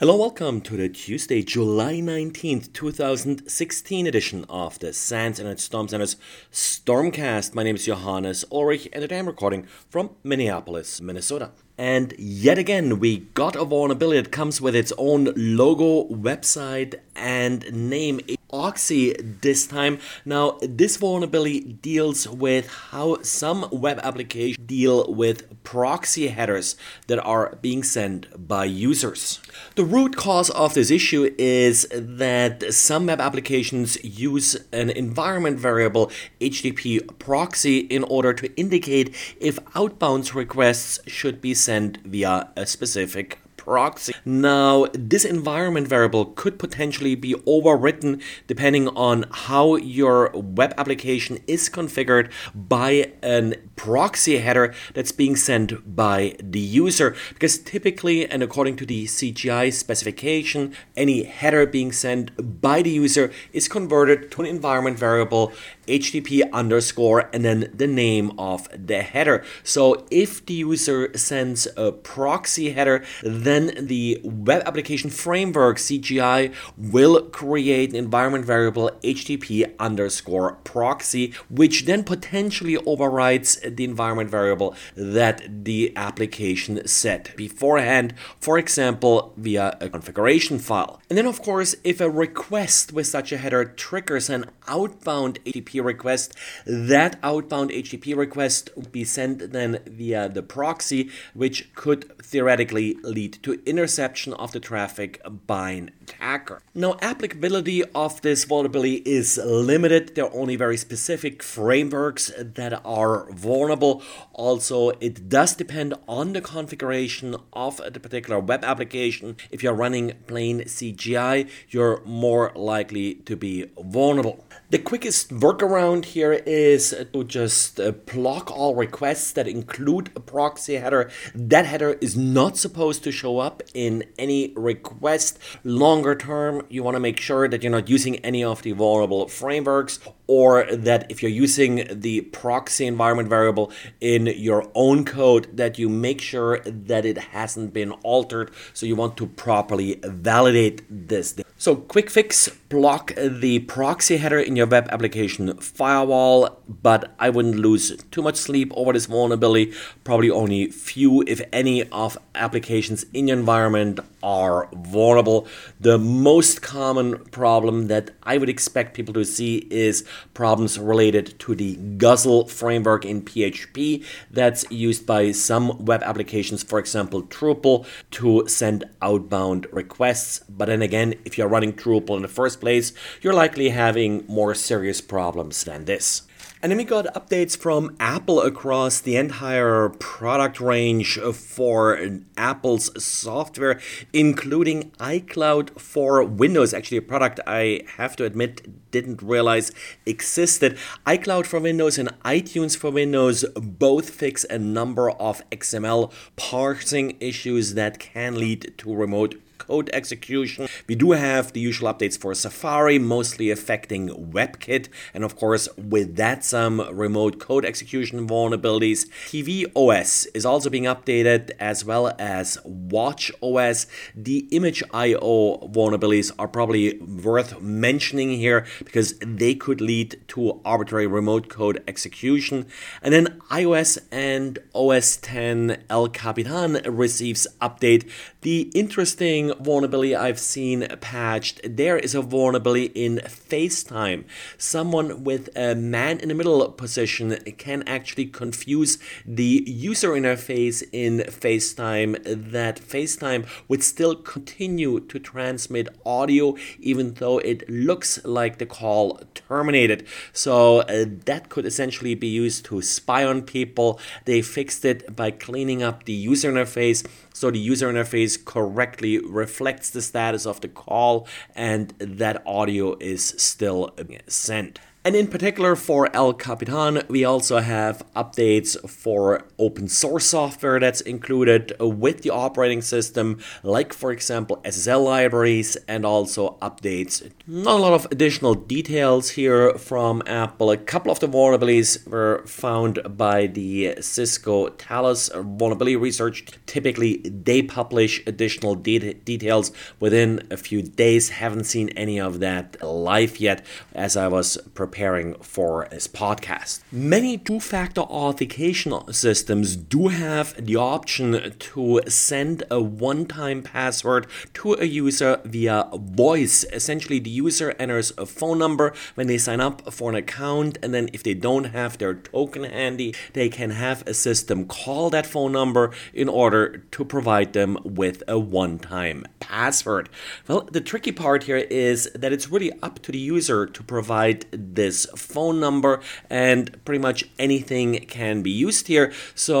Hello, welcome to the Tuesday, July 19th, 2016 edition of the SANS Internet Storm Center's Stormcast. My name is Johannes Ulrich, and today I'm recording from Minneapolis, Minnesota. And yet again, we got a vulnerability that comes with its own logo, website, and name. Oxy this time. Now, this vulnerability deals with how some web applications deal with proxy headers that are being sent by users. The root cause of this issue is that some web applications use an environment variable HTTP proxy in order to indicate if outbound requests should be sent via a specific proxy. Now, this environment variable could potentially be overwritten depending on how your web application is configured by a proxy header that's being sent by the user. Because typically, and according to the CGI specification, any header being sent by the user is converted to an environment variable HTTP underscore and then the name of the header. So if the user sends a proxy header, then the web application framework CGI will create an environment variable HTTP underscore proxy, which then potentially overrides the environment variable that the application set beforehand, for example, via a configuration file. And then, of course, if a request with such a header triggers an outbound HTTP request, that outbound HTTP request would be sent then via the proxy, which could theoretically lead to interception of the traffic by an attacker. Now, applicability of this vulnerability is limited. There are only very specific frameworks that are vulnerable. Also, it does depend on the configuration of the particular web application. If you're running plain CGI, you're more likely to be vulnerable. The quickest workaround here is to just uh, block all requests that include a proxy header. That header is not supposed to show up in any request. Longer term, you want to make sure that you're not using any of the vulnerable frameworks or that if you're using the proxy environment variable in your own code that you make sure that it hasn't been altered so you want to properly validate this so quick fix block the proxy header in your web application firewall, but I wouldn't lose too much sleep over this vulnerability. Probably only few, if any, of applications in your environment are vulnerable. The most common problem that I would expect people to see is problems related to the Guzzle framework in PHP that's used by some web applications, for example, Drupal, to send outbound requests. But then again, if you're running Drupal in the first place, you're likely having more serious problems than this. And then we got updates from Apple across the entire product range for Apple's software, including iCloud for Windows. Actually, a product I have to admit didn't realize existed. iCloud for Windows and iTunes for Windows both fix a number of XML parsing issues that can lead to remote code execution. We do have the usual updates for Safari, mostly affecting WebKit, and of course, with that, some remote code execution vulnerabilities. tvOS is also being updated, as well as Watch OS. The Image IO vulnerabilities are probably worth mentioning here because they could lead to arbitrary remote code execution. And then iOS and OS X El Capitan receives update. The interesting vulnerability I've seen patched, there is a vulnerability in FaceTime. Someone with a man in the middle position can actually confuse the user interface in FaceTime that FaceTime would still continue to transmit audio even though it looks like the call terminated. So uh, that could essentially be used to spy on people. They fixed it by cleaning up the user interface so the user interface correctly reflects the status of the call and that audio is still sent. And in particular for El Capitan, we also have updates for open source software that's included with the operating system, like for example SSL libraries, and also updates. Not a lot of additional details here from Apple. A couple of the vulnerabilities were found by the Cisco Talos vulnerability research. Typically, they publish additional de- details within a few days. Haven't seen any of that live yet as I was preparing preparing for this podcast. Many two factor authentication systems do have the option to send a one time password to a user via voice. Essentially, the user enters a phone number when they sign up for an account, and then if they don't have their token handy, they can have a system call that phone number in order to provide them with a one time password. Well, the tricky part here is that it's really up to the user to provide this phone number, and pretty much anything can be used here. So,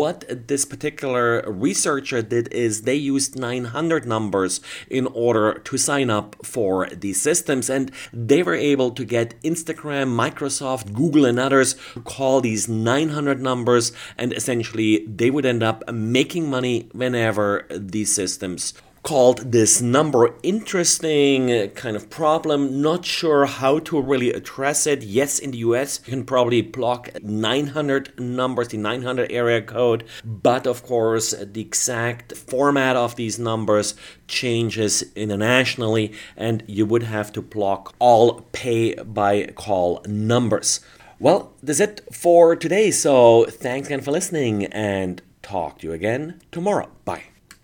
what this particular researcher did is they used 900 numbers in order to sign up for these systems, and they were able to get Instagram, Microsoft, Google, and others to call these 900 numbers, and essentially they would end up making money whenever these systems called this number. Interesting kind of problem. Not sure how to really address it. Yes in the us you can probably block 900 numbers the 900 area code. But of course the exact format of these numbers changes internationally and you would have to block all pay by call numbers. Well that's it for today. So thanks again for listening and talk to you again tomorrow. Bye